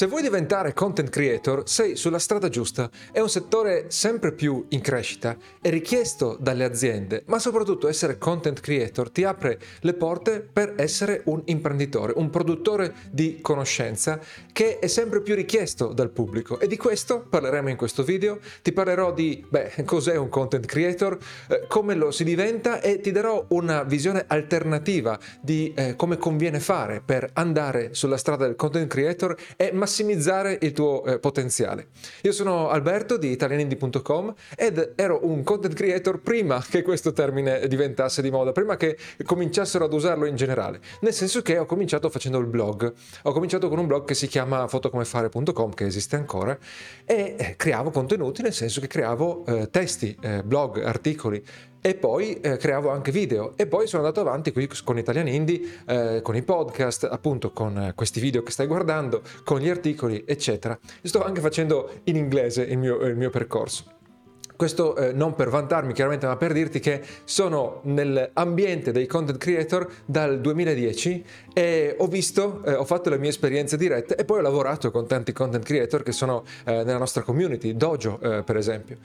Se vuoi diventare content creator, sei sulla strada giusta. È un settore sempre più in crescita, è richiesto dalle aziende, ma soprattutto essere content creator ti apre le porte per essere un imprenditore, un produttore di conoscenza che è sempre più richiesto dal pubblico. E di questo parleremo in questo video. Ti parlerò di, beh, cos'è un content creator, eh, come lo si diventa e ti darò una visione alternativa di eh, come conviene fare per andare sulla strada del content creator e massimizzare il tuo eh, potenziale. Io sono Alberto di italianindi.com ed ero un content creator prima che questo termine diventasse di moda, prima che cominciassero ad usarlo in generale, nel senso che ho cominciato facendo il blog. Ho cominciato con un blog che si chiama fotocomefare.com, che esiste ancora, e eh, creavo contenuti nel senso che creavo eh, testi, eh, blog, articoli, e poi eh, creavo anche video e poi sono andato avanti qui con Italian Indie, eh, con i podcast, appunto con eh, questi video che stai guardando, con gli articoli, eccetera. sto anche facendo in inglese il mio, il mio percorso. Questo eh, non per vantarmi chiaramente, ma per dirti che sono nell'ambiente dei content creator dal 2010 e ho visto, eh, ho fatto le mie esperienze dirette e poi ho lavorato con tanti content creator che sono eh, nella nostra community, Dojo eh, per esempio.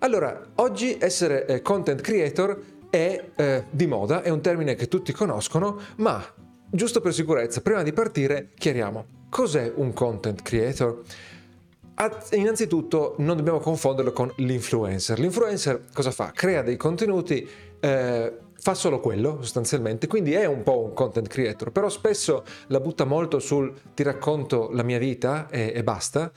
Allora, oggi essere eh, content creator è eh, di moda, è un termine che tutti conoscono, ma giusto per sicurezza, prima di partire, chiariamo cos'è un content creator. Innanzitutto non dobbiamo confonderlo con l'influencer. L'influencer cosa fa? Crea dei contenuti, eh, fa solo quello sostanzialmente, quindi è un po' un content creator, però spesso la butta molto sul ti racconto la mia vita e, e basta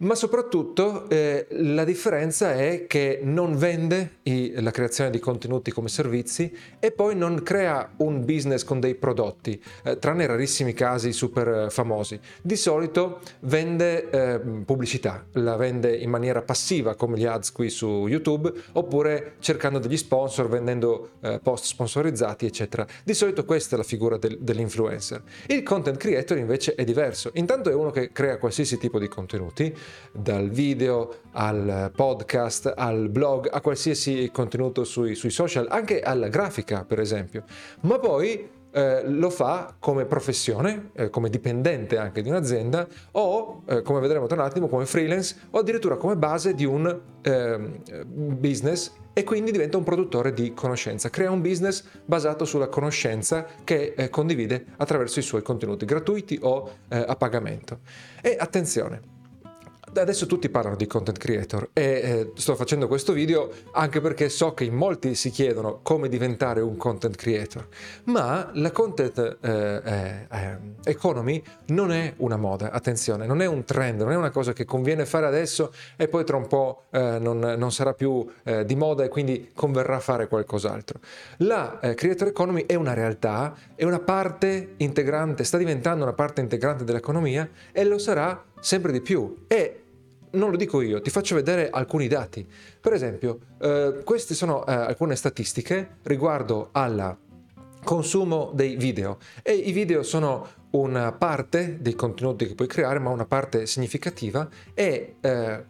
ma soprattutto eh, la differenza è che non vende i, la creazione di contenuti come servizi e poi non crea un business con dei prodotti, eh, tranne rarissimi casi super famosi. Di solito vende eh, pubblicità, la vende in maniera passiva come gli ads qui su YouTube oppure cercando degli sponsor, vendendo eh, post sponsorizzati eccetera. Di solito questa è la figura del, dell'influencer. Il content creator invece è diverso. Intanto è uno che crea qualsiasi tipo di contenuti dal video al podcast, al blog, a qualsiasi contenuto sui, sui social, anche alla grafica per esempio. Ma poi eh, lo fa come professione, eh, come dipendente anche di un'azienda o, eh, come vedremo tra un attimo, come freelance o addirittura come base di un ehm, business e quindi diventa un produttore di conoscenza. Crea un business basato sulla conoscenza che eh, condivide attraverso i suoi contenuti gratuiti o eh, a pagamento. E attenzione, Adesso tutti parlano di content creator e eh, sto facendo questo video anche perché so che in molti si chiedono come diventare un content creator, ma la content eh, eh, eh, economy non è una moda, attenzione, non è un trend, non è una cosa che conviene fare adesso e poi tra un po' eh, non, non, sarà più eh, di moda e quindi converrà fare qualcos'altro. La creator economy è una realtà, è una parte integrante, sta diventando una parte integrante dell'economia e lo sarà sempre di più. E non lo dico io, ti faccio vedere alcuni dati. Per esempio, eh, queste sono eh, alcune statistiche riguardo al consumo dei video. E i video sono una parte dei contenuti che puoi creare, ma una parte significativa. E eh,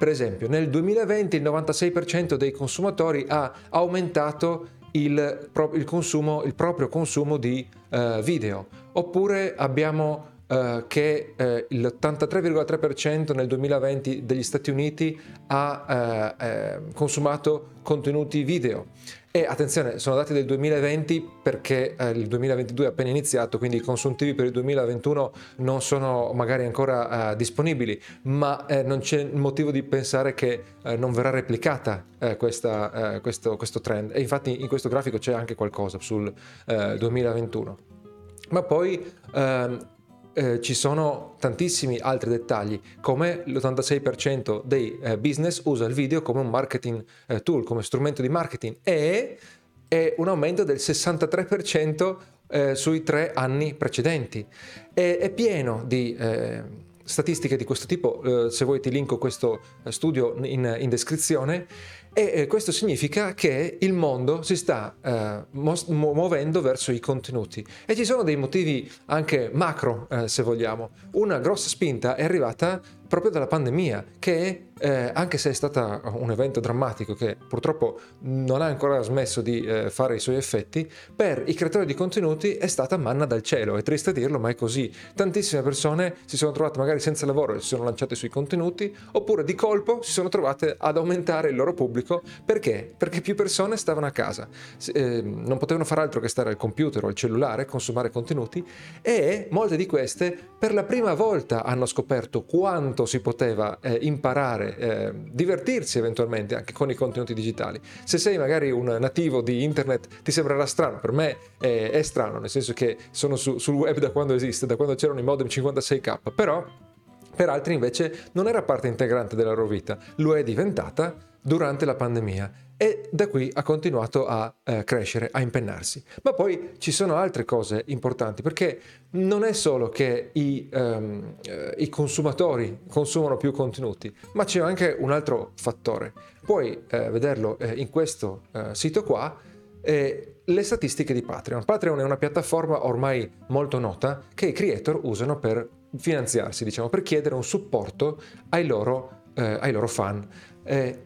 per esempio nel 2020 il 96% dei consumatori ha aumentato il, il, consumo, il proprio consumo di uh, video. Oppure abbiamo eh, che eh, l'83,3% nel 2020 degli Stati Uniti ha eh, eh, consumato contenuti video. E attenzione, sono dati del 2020 perché eh, il 2022 è appena iniziato, quindi i consuntivi per il 2021 non sono magari ancora disponibili, ma non c'è motivo di pensare che non verrà replicata questa, questo, questo, trend. E infatti in questo grafico c'è anche qualcosa sul 2021. Ma poi ehm, eh, ci sono tantissimi altri dettagli, come l'86% dei eh, business usa il video come un marketing eh, tool, come strumento di marketing e è un aumento del 63% eh, sui tre anni precedenti. E, è pieno di eh, statistiche di questo tipo, eh, se vuoi ti linko questo studio in, in descrizione E questo significa che il mondo si sta eh, muovendo verso i contenuti e ci sono dei motivi anche macro, eh, se vogliamo. Una grossa spinta è arrivata proprio dalla pandemia, che eh, anche se è stato un evento drammatico che purtroppo non ha ancora smesso di eh, fare i suoi effetti, per i creatori di contenuti è stata manna dal cielo, è triste dirlo, ma è così. Tantissime persone si sono trovate magari senza lavoro e si sono lanciate sui contenuti, oppure di colpo si sono trovate ad aumentare il loro pubblico, perché? Perché più persone stavano a casa, eh, non potevano fare altro che stare al computer o al cellulare, consumare contenuti e molte di queste per la prima volta hanno scoperto quanto si poteva eh, imparare, eh, divertirsi eventualmente anche con i contenuti digitali. Se sei magari un nativo di internet ti sembrerà strano, per me è, è strano, nel senso che sono su, sul web da quando esiste, da quando c'erano i modem 56k, però per altri invece non era parte integrante della loro vita, lo è diventata durante la pandemia e da qui ha continuato a eh, crescere, a impennarsi. Ma poi ci sono altre cose importanti perché non è solo che i, um, eh, i consumatori consumano più contenuti, ma c'è anche un altro fattore. Puoi eh, vederlo eh, in questo eh, sito qua, le statistiche di Patreon. Patreon è una piattaforma ormai molto nota che i creator usano per finanziarsi, diciamo, per chiedere un supporto ai loro, ai loro fan. Eh,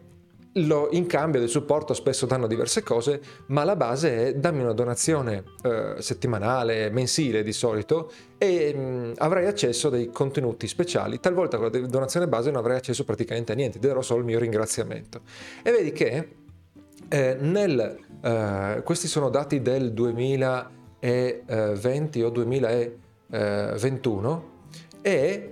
lo, in cambio del supporto spesso danno diverse cose, ma la base è dammi una donazione eh, settimanale, mensile di solito e mh, mm, avrai accesso a dei contenuti speciali. Talvolta con la donazione base non avrai accesso praticamente a niente, darò solo il mio ringraziamento. E vedi che eh, nel, eh, questi sono dati del 2020 o 2021 e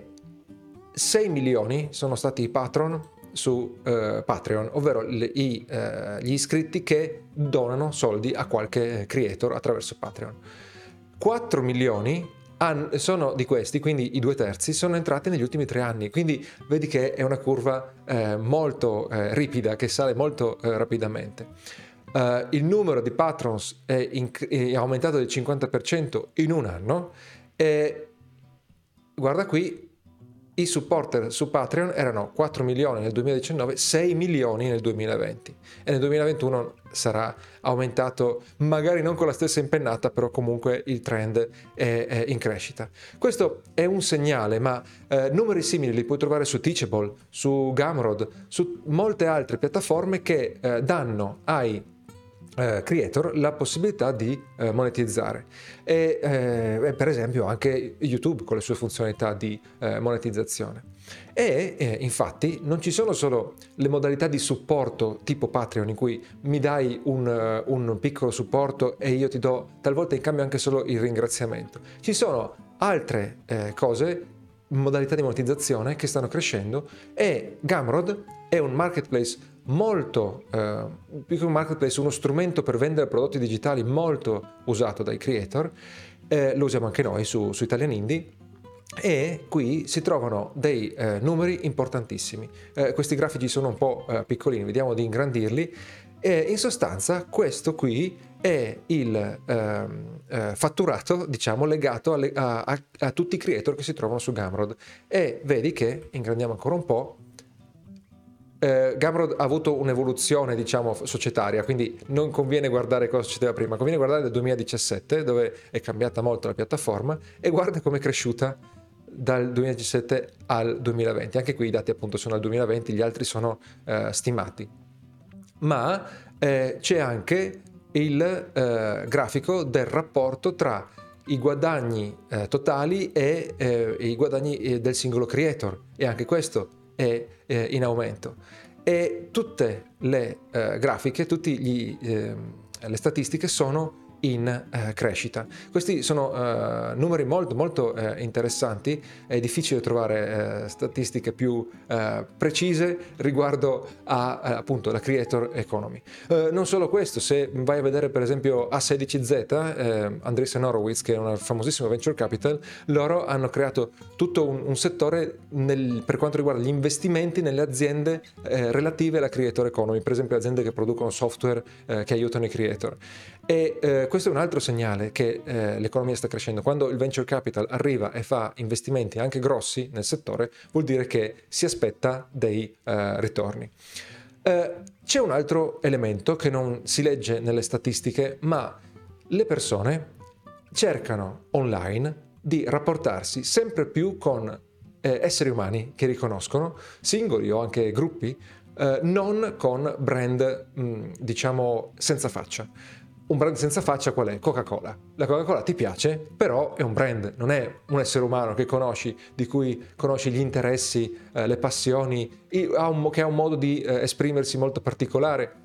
6 milioni sono stati i patron su eh, Patreon, ovvero le, i, eh, gli iscritti che donano soldi a qualche creator attraverso Patreon. 4 milioni sono di questi, quindi i due terzi, sono entrati negli ultimi tre anni, quindi vedi che è una curva eh, molto eh, ripida, che sale molto eh, rapidamente. Uh, il numero di patrons è, in, è, aumentato del 50% in un anno e guarda qui i supporter su Patreon erano 4 milioni nel 2019, 6 milioni nel 2020 e nel 2021 sarà aumentato magari non con la stessa impennata, però comunque il trend è, è in crescita. Questo è un segnale, ma eh, numeri simili li puoi trovare su Teachable, su Gumroad, su molte altre piattaforme che eh, danno ai eh, creator la possibilità di eh, monetizzare. E, eh, per esempio anche YouTube con le sue funzionalità di eh, monetizzazione. E eh, infatti non ci sono solo le modalità di supporto tipo Patreon in cui mi dai un, uh, un piccolo supporto e io ti do talvolta in cambio anche solo il ringraziamento. Ci sono altre eh, cose modalità di monetizzazione che stanno crescendo e Gumroad è un marketplace molto, eh, più che un marketplace, uno strumento per vendere prodotti digitali molto usato dai creator, eh, lo usiamo anche noi su, su Italian Indie e qui si trovano dei eh, numeri importantissimi. Eh, questi grafici sono un po' eh, piccolini, vediamo di ingrandirli. E in sostanza questo qui è il ehm, eh, fatturato, diciamo, legato alle, a, a, a, tutti i creator che si trovano su Gumroad. E vedi che, ingrandiamo ancora un po', eh, Gumroad ha avuto un'evoluzione, diciamo, societaria, quindi non conviene guardare cosa succedeva prima, conviene guardare del 2017, dove è cambiata molto la piattaforma, e guarda come è cresciuta dal 2017 al 2020. Anche qui i dati appunto sono al 2020, gli altri sono eh, stimati. Ma eh, c'è anche il eh, grafico del rapporto tra i guadagni eh, totali e eh, i guadagni eh, del singolo creator e anche questo è eh, in aumento. E tutte le eh, grafiche, tutte eh, le statistiche sono in eh, crescita. Questi sono eh, numeri molto molto eh, interessanti, è difficile trovare eh, statistiche più eh, precise riguardo a eh, appunto la creator economy. non solo questo, se vai a vedere per esempio A16Z, Andreessen Horowitz che è una famosissima venture capital, loro hanno creato tutto un, un settore nel, per quanto riguarda gli investimenti nelle aziende relative alla creator economy, per esempio aziende che producono software che aiutano i creator. E eh, questo è un altro segnale che eh, l'economia sta crescendo. Quando il venture capital arriva e fa investimenti anche grossi nel settore, vuol dire che si aspetta dei eh, ritorni. Eh, c'è un altro elemento che non si legge nelle statistiche, ma le persone cercano online di rapportarsi sempre più con eh, esseri umani che riconoscono, singoli o anche gruppi, eh, non con brand, mh, mm, diciamo, senza faccia. Un brand senza faccia qual è? Coca-Cola. La Coca-Cola ti piace, però è un brand, non è un essere umano che conosci, di cui conosci gli interessi, eh, le passioni, che ha un modo di eh, esprimersi molto particolare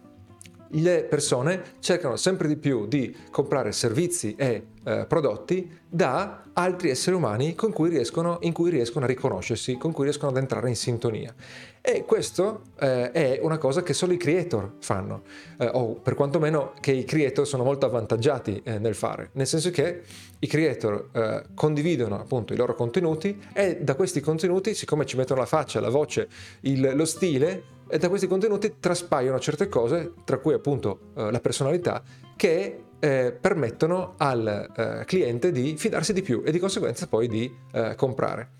le persone cercano sempre di più di comprare servizi e eh, prodotti da altri esseri umani cui riescono, in cui riescono a riconoscersi, con cui riescono ad entrare in sintonia. E questo eh, è una cosa che solo i creator fanno, eh, o per quantomeno che i creator sono molto avvantaggiati eh, nel fare, nel senso che i creator eh, condividono appunto i loro contenuti e da questi contenuti, siccome ci mettono la faccia, la voce, il, lo stile, e da questi contenuti traspaiono certe cose, tra cui appunto eh, la personalità, che eh, permettono al eh, cliente di fidarsi di più e di conseguenza poi di eh, comprare.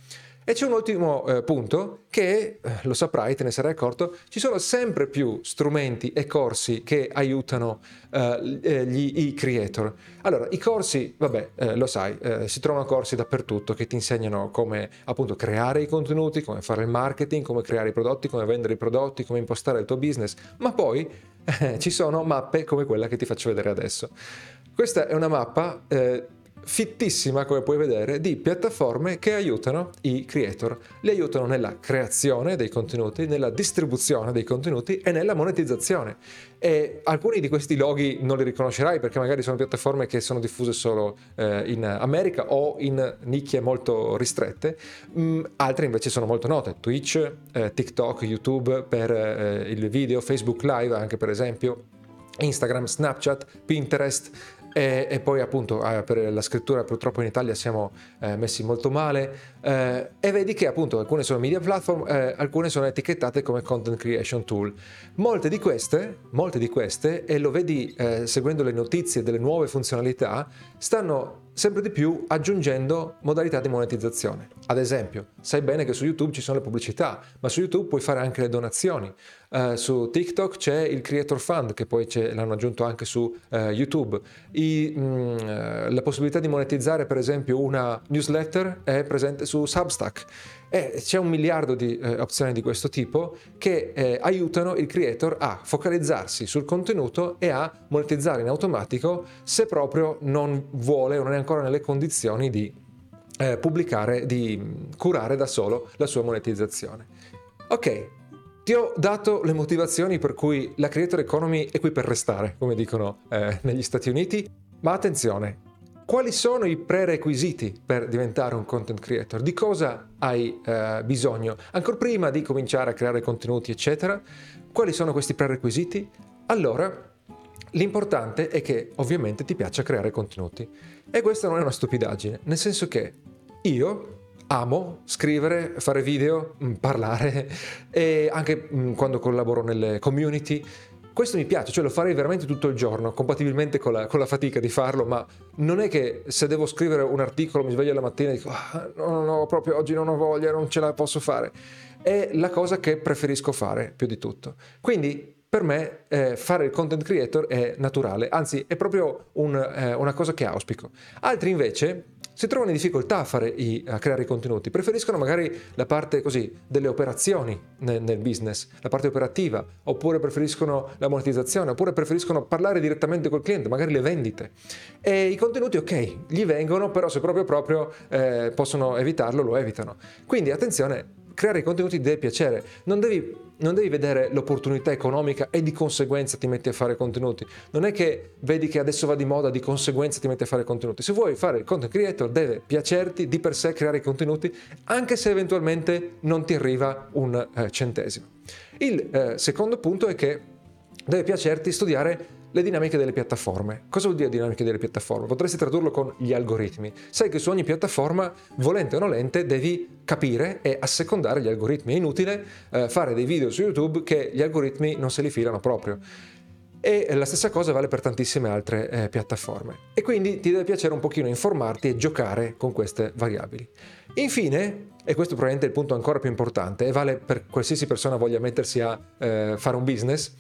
E c'è un ultimo eh, punto che, eh, lo saprai, te ne sarai accorto, ci sono sempre più strumenti e corsi che aiutano eh, eh gli, i creator. Allora, i corsi, vabbè, eh, lo sai, eh, si trovano corsi dappertutto che ti insegnano come appunto creare i contenuti, come fare il marketing, come creare i prodotti, come vendere i prodotti, come impostare il tuo business, ma poi ci sono mappe come quella che ti faccio vedere adesso. Questa è una mappa fittissima, come puoi vedere, di piattaforme che aiutano i creator. Li aiutano nella creazione dei contenuti, nella distribuzione dei contenuti e nella monetizzazione. E alcuni di questi loghi non li riconoscerai perché magari sono piattaforme che sono diffuse solo eh, in America o in nicchie molto ristrette, mm, altre invece sono molto note, Twitch, eh, TikTok, YouTube per eh, il video, Facebook Live anche per esempio, Instagram, Snapchat, Pinterest, e, e, poi appunto eh, per la scrittura purtroppo in Italia siamo eh, messi molto male eh, e vedi che appunto alcune sono media platform, eh, alcune sono etichettate come content creation tool. Molte di queste, molte di queste e lo vedi seguendo le notizie delle nuove funzionalità, stanno sempre di più aggiungendo modalità di monetizzazione. Ad esempio, sai bene che su YouTube ci sono le pubblicità, ma su YouTube puoi fare anche le donazioni. Uh, su TikTok c'è il Creator Fund, che poi l'hanno aggiunto anche su uh, YouTube. I, mh, mm, la possibilità di monetizzare, per esempio, una newsletter è presente su Substack. E c'è un miliardo di eh, opzioni di questo tipo che eh, aiutano il creator a focalizzarsi sul contenuto e a monetizzare in automatico se proprio non vuole o non è ancora nelle condizioni di eh, pubblicare, di curare da solo la sua monetizzazione. Ok, ti ho dato le motivazioni per cui la creator economy è qui per restare, come dicono eh, negli Stati Uniti, ma attenzione, quali sono i prerequisiti per diventare un content creator? Di cosa hai eh, bisogno? Ancora prima di cominciare a creare contenuti, eccetera, quali sono questi prerequisiti? Allora, l'importante è che ovviamente ti piaccia creare contenuti. E questa non è una stupidaggine, nel senso che io amo scrivere, fare video, mm, parlare e anche mm, quando collaboro nelle community questo mi piace, cioè lo farei veramente tutto il giorno, compatibilmente con la, con la, fatica di farlo, ma non è che se devo scrivere un articolo mi sveglio la mattina e dico ah, no, no, proprio oggi non ho voglia, non ce la posso fare. È la cosa che preferisco fare più di tutto. Quindi per me eh, fare il content creator è naturale, anzi è proprio un, eh, una cosa che auspico. Altri invece si trovano in difficoltà a, i, a, creare i contenuti, preferiscono magari la parte così delle operazioni nel, nel, business, la parte operativa, oppure preferiscono la monetizzazione, oppure preferiscono parlare direttamente col cliente, magari le vendite. E i contenuti, ok, gli vengono, però se proprio proprio eh, possono evitarlo, lo evitano. Quindi attenzione, creare i contenuti deve piacere, non devi, non devi, vedere l'opportunità economica e di conseguenza ti metti a fare contenuti. Non è che vedi che adesso va di moda, di conseguenza ti metti a fare contenuti. Se vuoi fare il content creator deve piacerti di per sé creare i contenuti, anche se eventualmente non ti arriva un eh, centesimo. Il eh, secondo punto è che deve piacerti studiare le dinamiche delle piattaforme. Cosa vuol dire dinamiche delle piattaforme? Potresti tradurlo con gli algoritmi. Sai che su ogni piattaforma, volente o nolente, devi capire e assecondare gli algoritmi. È inutile eh, fare dei video su YouTube che gli algoritmi non se li filano proprio. E la stessa cosa vale per tantissime altre eh, piattaforme. E quindi ti deve piacere un pochino informarti e giocare con queste variabili. Infine, e questo probabilmente è il punto ancora più importante e vale per qualsiasi persona voglia mettersi a eh, fare un business,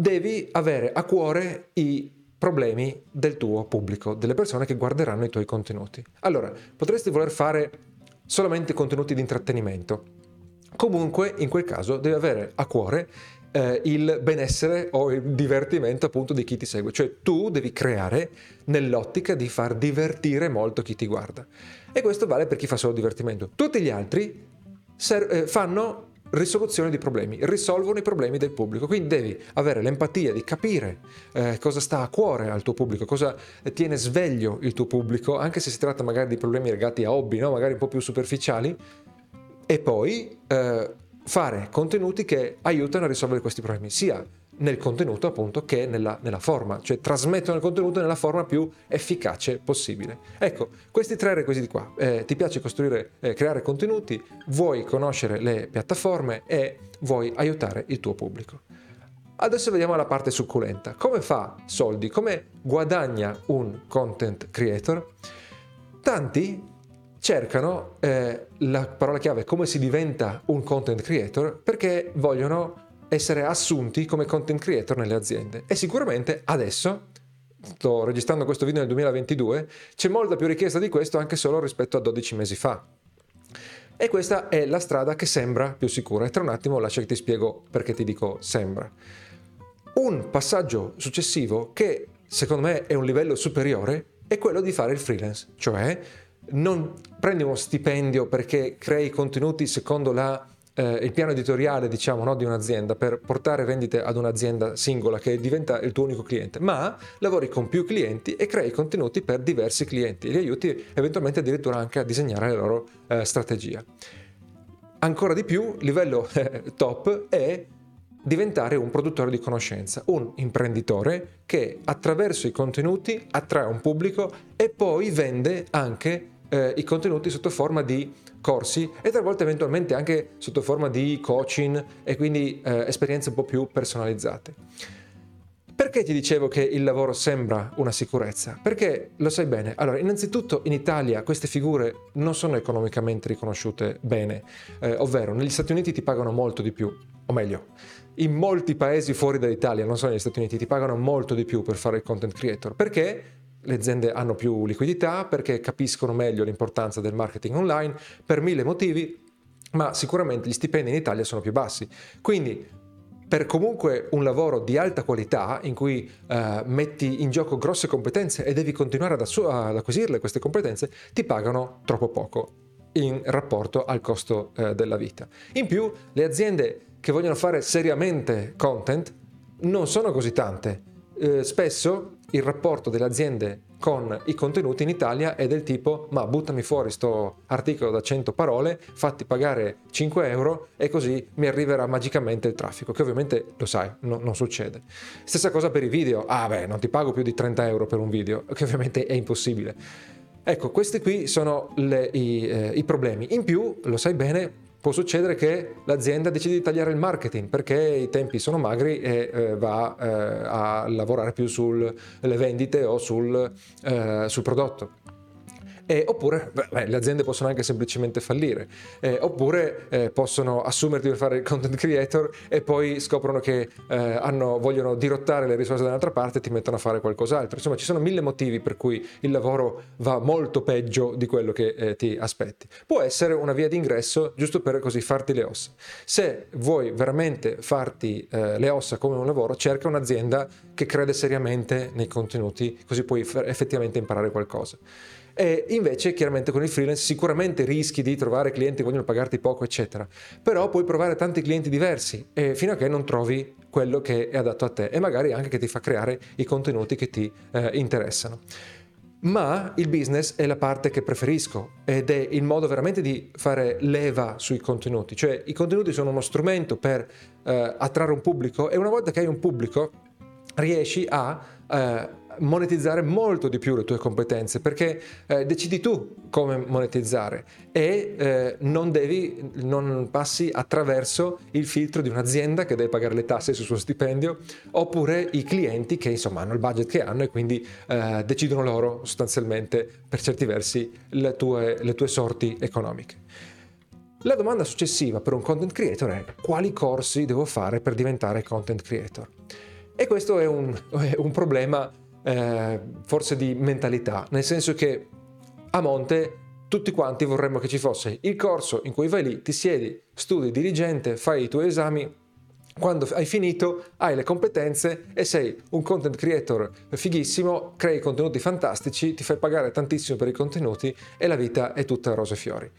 devi avere a cuore i problemi del tuo pubblico, delle persone che guarderanno i tuoi contenuti. Allora, potresti voler fare solamente contenuti di intrattenimento. Comunque, in quel caso, devi avere a cuore eh, il benessere o il divertimento appunto di chi ti segue. Cioè tu devi creare nell'ottica di far divertire molto chi ti guarda. E questo vale per chi fa solo divertimento. Tutti gli altri ser- eh, fanno risoluzione di problemi, risolvono i problemi del pubblico. Quindi devi avere l'empatia di capire eh, cosa sta a cuore al tuo pubblico, cosa tiene sveglio il tuo pubblico, anche se si tratta magari di problemi legati a hobby, no? magari un po' più superficiali, e poi eh, fare contenuti che aiutano a risolvere questi problemi, sia nel contenuto appunto che nella, nella, forma, cioè trasmettono il contenuto nella forma più efficace possibile. Ecco, questi tre requisiti qua. Eh, ti piace costruire, eh, creare contenuti, vuoi conoscere le piattaforme e vuoi aiutare il tuo pubblico. Adesso vediamo la parte succulenta. Come fa soldi? Come guadagna un content creator? Tanti cercano eh, la parola chiave come si diventa un content creator perché vogliono essere assunti come content creator nelle aziende. E sicuramente adesso, sto registrando questo video nel 2022, c'è molta più richiesta di questo anche solo rispetto a 12 mesi fa. E questa è la strada che sembra più sicura. E tra un attimo lascia che ti spiego perché ti dico sembra. Un passaggio successivo che secondo me è un livello superiore è quello di fare il freelance, cioè non prendi uno stipendio perché crei contenuti secondo la eh, il piano editoriale diciamo, no, di un'azienda per portare vendite ad un'azienda singola che diventa il tuo unico cliente, ma lavori con più clienti e crei contenuti per diversi clienti e li aiuti eventualmente addirittura anche a disegnare la loro eh, strategia. Ancora di più, livello eh, top è diventare un produttore di conoscenza, un imprenditore che attraverso i contenuti attrae un pubblico e poi vende anche eh, i contenuti sotto forma di corsi e talvolta eventualmente anche sotto forma di coaching e quindi eh, esperienze un po' più personalizzate. Perché ti dicevo che il lavoro sembra una sicurezza? Perché lo sai bene. Allora, innanzitutto in Italia queste figure non sono economicamente riconosciute bene, eh, ovvero negli Stati Uniti ti pagano molto di più, o meglio, in molti paesi fuori dall'Italia, non solo negli Stati Uniti, ti pagano molto di più per fare il content creator. Perché? Le aziende hanno più liquidità perché capiscono meglio l'importanza del marketing online per mille motivi, ma sicuramente gli stipendi in Italia sono più bassi. Quindi per comunque un lavoro di alta qualità in cui uh, metti in gioco grosse competenze e devi continuare ad, assu- ad, acquisirle queste competenze, ti pagano troppo poco in rapporto al costo uh, della vita. In più, le aziende che vogliono fare seriamente content non sono così tante. Uh, spesso il rapporto delle aziende con i contenuti in Italia è del tipo ma buttami fuori sto articolo da 100 parole, fatti pagare 5 euro e così mi arriverà magicamente il traffico, che ovviamente lo sai, no, non succede. Stessa cosa per i video, ah beh non ti pago più di 30 euro per un video, che ovviamente è impossibile. Ecco, questi qui sono le, i, eh, i problemi. In più, lo sai bene, può succedere che l'azienda decide di tagliare il marketing perché i tempi sono magri e eh, va eh, a lavorare più sulle vendite o sul, eh, sul prodotto. Eh, oppure beh, le aziende possono anche semplicemente fallire, eh, oppure eh, possono assumerti per fare il content creator e poi scoprono che eh, hanno, vogliono dirottare le risorse dall'altra parte e ti mettono a fare qualcos'altro. Insomma, ci sono mille motivi per cui il lavoro va molto peggio di quello che eh, ti aspetti. Può essere una via d'ingresso giusto per così farti le ossa. Se vuoi veramente farti eh, le ossa come un lavoro, cerca un'azienda che crede seriamente nei contenuti, così puoi effettivamente imparare qualcosa. E invece, chiaramente, con il freelance sicuramente rischi di trovare clienti che vogliono pagarti poco, eccetera. Però puoi provare tanti clienti diversi e fino a che non trovi quello che è adatto a te e magari anche che ti fa creare i contenuti che ti eh, interessano. Ma il business è la parte che preferisco ed è il modo veramente di fare leva sui contenuti, cioè i contenuti sono uno strumento per eh, attrarre un pubblico e una volta che hai un pubblico riesci a eh, monetizzare molto di più le tue competenze perché eh, decidi tu come monetizzare e eh, non devi, non passi attraverso il filtro di un'azienda che deve pagare le tasse sul suo stipendio oppure i clienti che insomma hanno il budget che hanno e quindi eh, decidono loro sostanzialmente per certi versi le tue, le tue sorti economiche. La domanda successiva per un content creator è quali corsi devo fare per diventare content creator? E questo è un, è un problema eh, forse di mentalità, nel senso che a monte tutti quanti vorremmo che ci fosse il corso in cui vai lì, ti siedi, studi dirigente, fai i tuoi esami, quando hai finito hai le competenze e sei un content creator fighissimo, crei contenuti fantastici, ti fai pagare tantissimo per i contenuti e la vita è tutta rose e fiori.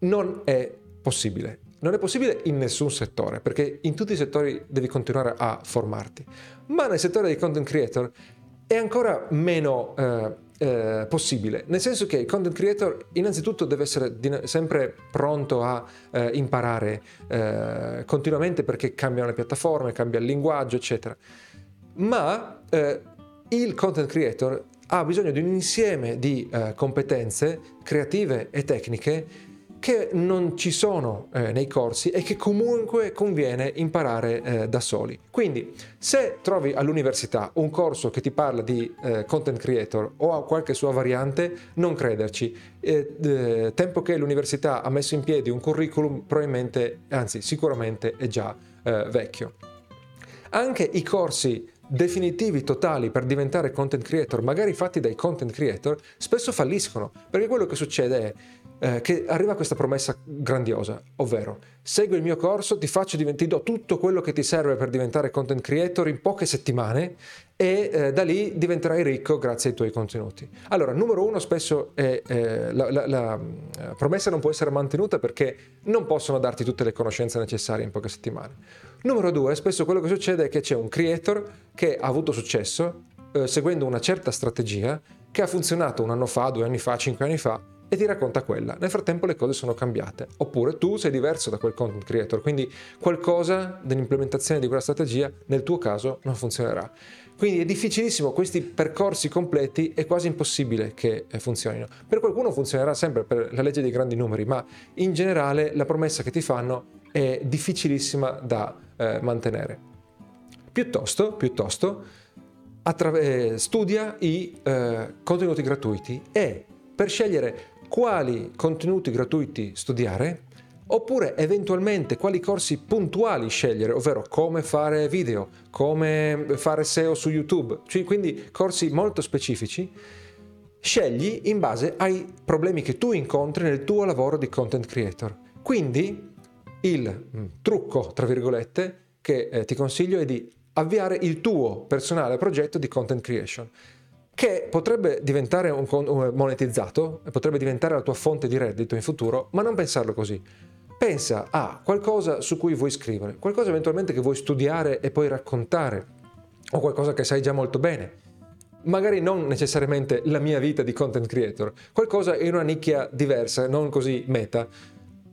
Non è possibile. Non è possibile in nessun settore, perché in tutti i settori devi continuare a formarti. Ma nel settore dei content creator è ancora meno eh, eh, possibile, nel senso che il content creator innanzitutto deve essere sempre pronto a eh, imparare eh, continuamente perché cambiano le piattaforme, cambia il linguaggio, eccetera. Ma eh, il content creator ha bisogno di un insieme di eh, competenze creative e tecniche che non ci sono eh, nei corsi e che comunque conviene imparare eh, da soli. Quindi, se trovi all'università un corso che ti parla di eh, content creator o qualche sua variante, non crederci. Tempo che l'università ha messo in piedi un curriculum, probabilmente, anzi sicuramente è già eh, vecchio. Anche i corsi definitivi totali per diventare content creator, magari fatti dai content creator, spesso falliscono, perché quello che succede è eh, che arriva questa promessa grandiosa, ovvero segui il mio corso, ti faccio ti do tutto quello che ti serve per diventare content creator in poche settimane e eh, da lì diventerai ricco grazie ai tuoi contenuti. Allora, numero uno, spesso è, eh, la, la, la, eh, promessa non può essere mantenuta perché non possono darti tutte le conoscenze necessarie in poche settimane. Numero due, spesso quello che succede è che c'è un creator che ha avuto successo eh, seguendo una certa strategia che ha funzionato un anno fa, due anni fa, cinque anni fa e ti racconta quella. Nel frattempo le cose sono cambiate. Oppure tu sei diverso da quel content creator, quindi qualcosa dell'implementazione di quella strategia nel tuo caso non funzionerà. Quindi è difficilissimo, questi percorsi completi è quasi impossibile che eh, funzionino. Per qualcuno funzionerà sempre per la legge dei grandi numeri, ma in generale la promessa che ti fanno è difficilissima da eh, mantenere. Piuttosto, piuttosto attra- eh, studia i eh, contenuti gratuiti e per scegliere quali contenuti gratuiti studiare oppure eventualmente quali corsi puntuali scegliere, ovvero come fare video, come fare SEO su YouTube, cioè quindi corsi molto specifici. Scegli in base ai problemi che tu incontri nel tuo lavoro di content creator. Quindi il mm, trucco, tra virgolette, che eh, ti consiglio è di avviare il tuo personale progetto di content creation che potrebbe diventare un, un monetizzato, potrebbe diventare la tua fonte di reddito in futuro, ma non pensarlo così. Pensa a qualcosa su cui vuoi scrivere, qualcosa eventualmente che vuoi studiare e poi raccontare, o qualcosa che sai già molto bene. Magari non necessariamente la mia vita di content creator, qualcosa in una nicchia diversa, non così meta.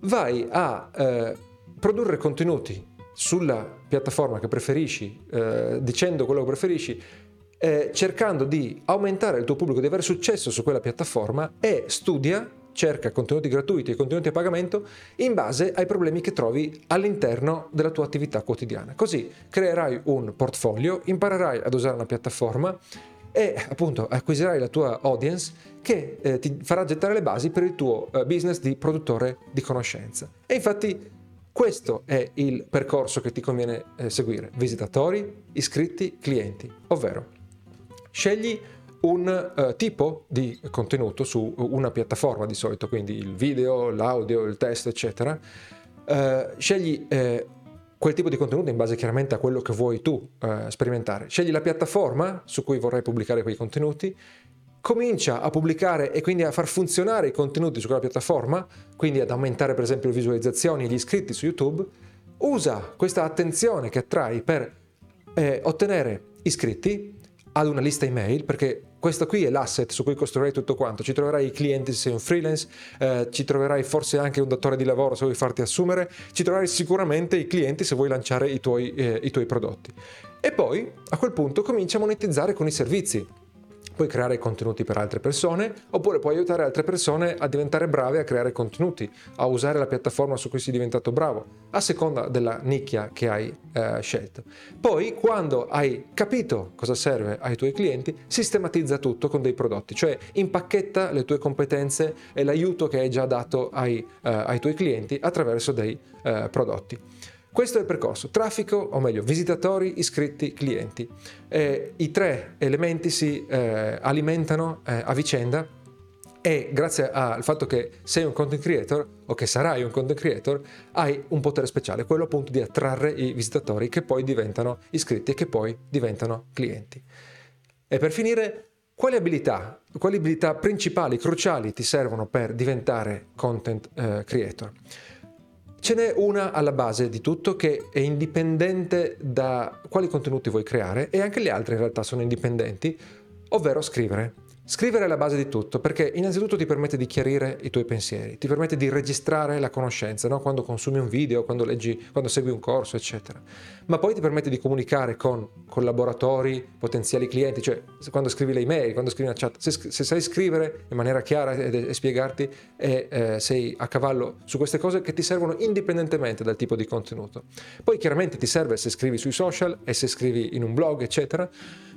Vai a eh, produrre contenuti sulla piattaforma che preferisci, eh, dicendo quello che preferisci, eh, cercando di aumentare il tuo pubblico, di avere successo su quella piattaforma e studia, cerca contenuti gratuiti e contenuti a pagamento in base ai problemi che trovi all'interno della tua attività quotidiana. Così creerai un portfolio, imparerai ad usare una piattaforma e appunto acquisirai la tua audience che eh, ti farà gettare le basi per il tuo eh, business di produttore di conoscenza. E infatti questo è il percorso che ti conviene eh, seguire. Visitatori, iscritti, clienti, ovvero Scegli un uh, tipo di contenuto su una piattaforma di solito, quindi il video, l'audio, il testo, eccetera. Uh, scegli uh, quel tipo di contenuto in base chiaramente a quello che vuoi tu sperimentare. Scegli la piattaforma su cui vorrai pubblicare quei contenuti, comincia a pubblicare e quindi a far funzionare i contenuti su quella piattaforma, quindi ad aumentare per esempio le visualizzazioni e gli iscritti su YouTube. Usa questa attenzione che attrai per eh, ottenere iscritti ad una lista email perché questo qui è l'asset su cui costruirai tutto quanto. Ci troverai i clienti se sei un freelance, eh, ci troverai forse anche un datore di lavoro se vuoi farti assumere, ci troverai sicuramente i clienti se vuoi lanciare i tuoi, eh, i tuoi prodotti. E poi a quel punto cominci a monetizzare con i servizi. Puoi creare contenuti per altre persone oppure puoi aiutare altre persone a diventare brave a creare contenuti, a usare la piattaforma su cui sei diventato bravo, a seconda della nicchia che hai eh, scelto. Poi quando hai capito cosa serve ai tuoi clienti, sistematizza tutto con dei prodotti, cioè impacchetta le tue competenze e l'aiuto che hai già dato ai, eh, ai tuoi clienti attraverso dei eh, prodotti. Questo è il percorso, traffico, o meglio, visitatori, iscritti, clienti. Eh, I tre elementi si eh, alimentano eh, a vicenda e grazie al fatto che sei un content creator o che sarai un content creator hai un potere speciale, quello appunto di attrarre i visitatori che poi diventano iscritti e che poi diventano clienti. E per finire, quali abilità, quali abilità principali, cruciali ti servono per diventare content eh, creator? Ce n'è una alla base di tutto che è indipendente da quali contenuti vuoi creare e anche le altre in realtà sono indipendenti, ovvero scrivere. Scrivere è la base di tutto perché innanzitutto ti permette di chiarire i tuoi pensieri, ti permette di registrare la conoscenza, no? quando consumi un video, quando, leggi, quando segui un corso, eccetera. Ma poi ti permette di comunicare con collaboratori, potenziali clienti, cioè quando scrivi le email, quando scrivi una chat, se, se sai scrivere in maniera chiara e, e spiegarti e eh, sei a cavallo su queste cose che ti servono indipendentemente dal tipo di contenuto. Poi chiaramente ti serve se scrivi sui social e se scrivi in un blog, eccetera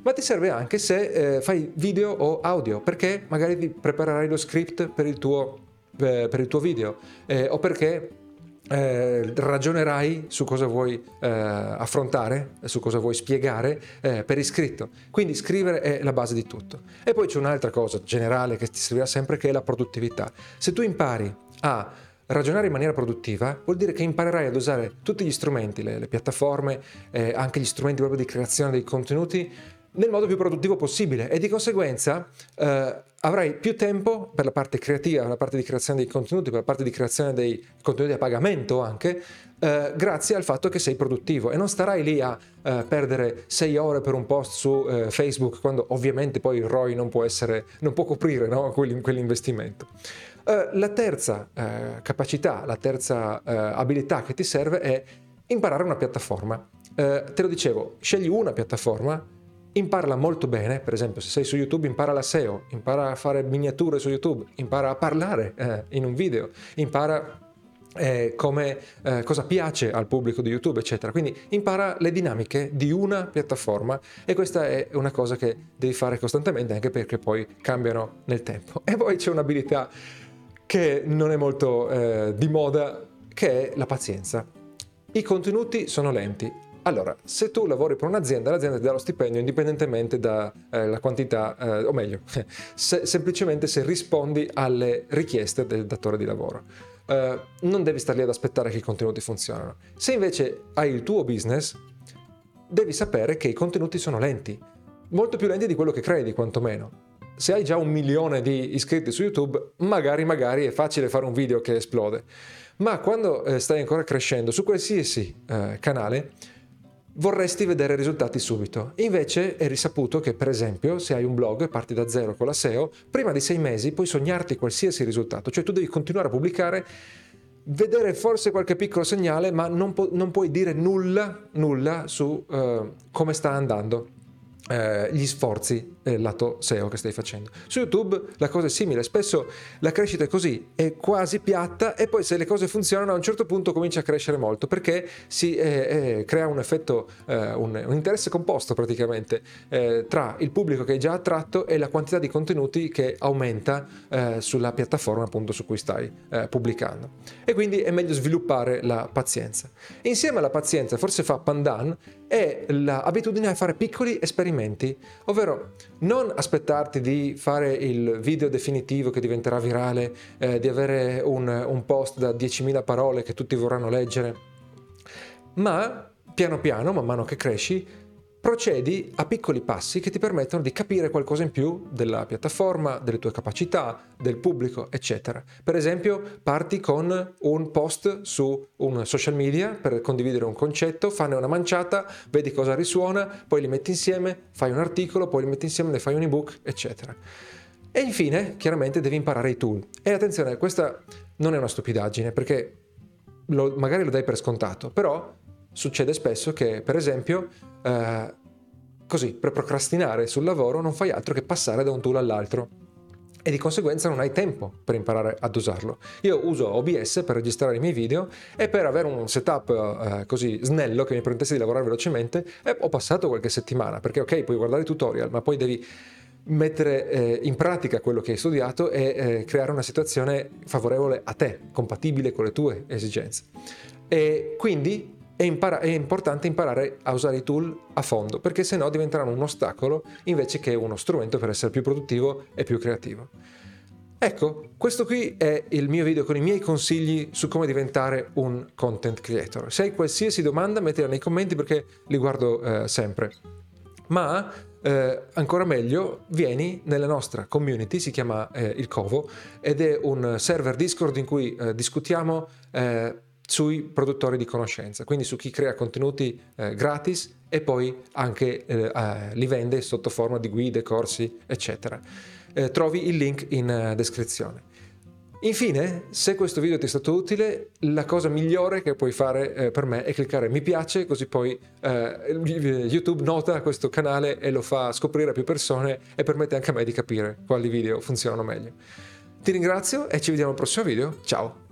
ma ti serve anche se eh, fai video o audio, perché magari ti preparerai lo script per il tuo, eh, per il tuo video eh, o perché eh, ragionerai su cosa vuoi eh, affrontare, su cosa vuoi spiegare eh, per iscritto. Quindi scrivere è la base di tutto. E poi c'è un'altra cosa generale che ti servirà sempre che è la produttività. Se tu impari a ragionare in maniera produttiva vuol dire che imparerai ad usare tutti gli strumenti, le, le piattaforme, eh, anche gli strumenti proprio di creazione dei contenuti nel modo più produttivo possibile e di conseguenza eh, avrai più tempo per la parte creativa, per la parte di creazione dei contenuti, per la parte di creazione dei contenuti a pagamento anche, eh, grazie al fatto che sei produttivo e non starai lì a eh, perdere sei ore per un post su eh, Facebook quando ovviamente poi il ROI non può, essere, non può coprire no, quell'investimento. Eh, la terza eh, capacità, la terza abilità che ti serve è imparare una piattaforma. te lo dicevo, scegli una piattaforma imparala molto bene, per esempio se sei su YouTube impara la SEO, impara a fare miniature su YouTube, impara a parlare eh, in un video, impara eh, come, eh, cosa piace al pubblico di YouTube, eccetera. Quindi impara le dinamiche di una piattaforma e questa è una cosa che devi fare costantemente anche perché poi cambiano nel tempo. E poi c'è un'abilità che non è molto eh, di moda, che è la pazienza. I contenuti sono lenti, allora, se tu lavori per un'azienda, l'azienda ti dà lo stipendio indipendentemente dalla eh, quantità, eh, o meglio, se, semplicemente se rispondi alle richieste del datore di lavoro. Uh, non devi stare lì ad aspettare che i contenuti funzionino. Se invece hai il tuo business, devi sapere che i contenuti sono lenti, molto più lenti di quello che credi, quantomeno. Se hai già un milione di iscritti su YouTube, magari, magari è facile fare un video che esplode. Ma quando eh, stai ancora crescendo su qualsiasi eh, canale, vorresti vedere risultati subito. Invece è risaputo che, per esempio, se hai un blog e parti da zero con la SEO, prima di sei mesi puoi sognarti qualsiasi risultato, cioè tu devi continuare a pubblicare vedere forse qualche piccolo segnale, ma non, pu- non puoi dire nulla, nulla su uh, come sta andando eh, gli sforzi del lato SEO che stai facendo. Su YouTube la cosa è simile, spesso la crescita è così, è quasi piatta e poi se le cose funzionano a un certo punto comincia a crescere molto perché si eh, eh, crea un effetto, eh, un, un, interesse composto praticamente eh, tra il pubblico che hai già attratto e la quantità di contenuti che aumenta eh, sulla piattaforma appunto su cui stai pubblicando. E quindi è meglio sviluppare la pazienza. Insieme alla pazienza, forse fa pandan, è l'abitudine a fare piccoli esperimenti, ovvero non aspettarti di fare il video definitivo che diventerà virale, eh, di avere un, un post da 10.000 parole che tutti vorranno leggere, ma piano piano, man mano che cresci, procedi a piccoli passi che ti permettono di capire qualcosa in più della piattaforma, delle tue capacità, del pubblico, eccetera. Per esempio, parti con un post su un social media per condividere un concetto, fanne una manciata, vedi cosa risuona, poi li metti insieme, fai un articolo, poi li metti insieme, ne fai un ebook, eccetera. E infine, chiaramente, devi imparare i tool. E attenzione, questa non è una stupidaggine, perché lo, magari lo dai per scontato, però succede spesso che, per esempio, eh, così, per procrastinare sul lavoro non fai altro che passare da un tool all'altro e di conseguenza non hai tempo per imparare ad usarlo. Io uso OBS per registrare i miei video e per avere un setup eh, così snello che mi permettesse di lavorare velocemente eh, ho passato qualche settimana perché ok puoi guardare i tutorial ma poi devi mettere eh, in pratica quello che hai studiato e eh, creare una situazione favorevole a te, compatibile con le tue esigenze. E quindi è, impara- è, importante imparare a usare i tool a fondo, perché se no diventeranno un ostacolo invece che uno strumento per essere più produttivo e più creativo. Ecco, questo qui è il mio video con i miei consigli su come diventare un content creator. Se hai qualsiasi domanda mettila nei commenti perché li guardo eh, sempre. Ma eh, ancora meglio, vieni nella nostra community, si chiama eh, il Covo, ed è un server Discord in cui eh, discutiamo eh, sui produttori di conoscenza, quindi su chi crea contenuti eh, gratis e poi anche eh, li vende sotto forma di guide, corsi, eccetera. Eh, trovi il link in uh, descrizione. Infine, se questo video ti è stato utile, la cosa migliore che puoi fare eh, per me è cliccare mi piace, così poi eh, YouTube nota questo canale e lo fa scoprire a più persone e permette anche a me di capire quali video funzionano meglio. Ti ringrazio e ci vediamo al prossimo video. Ciao!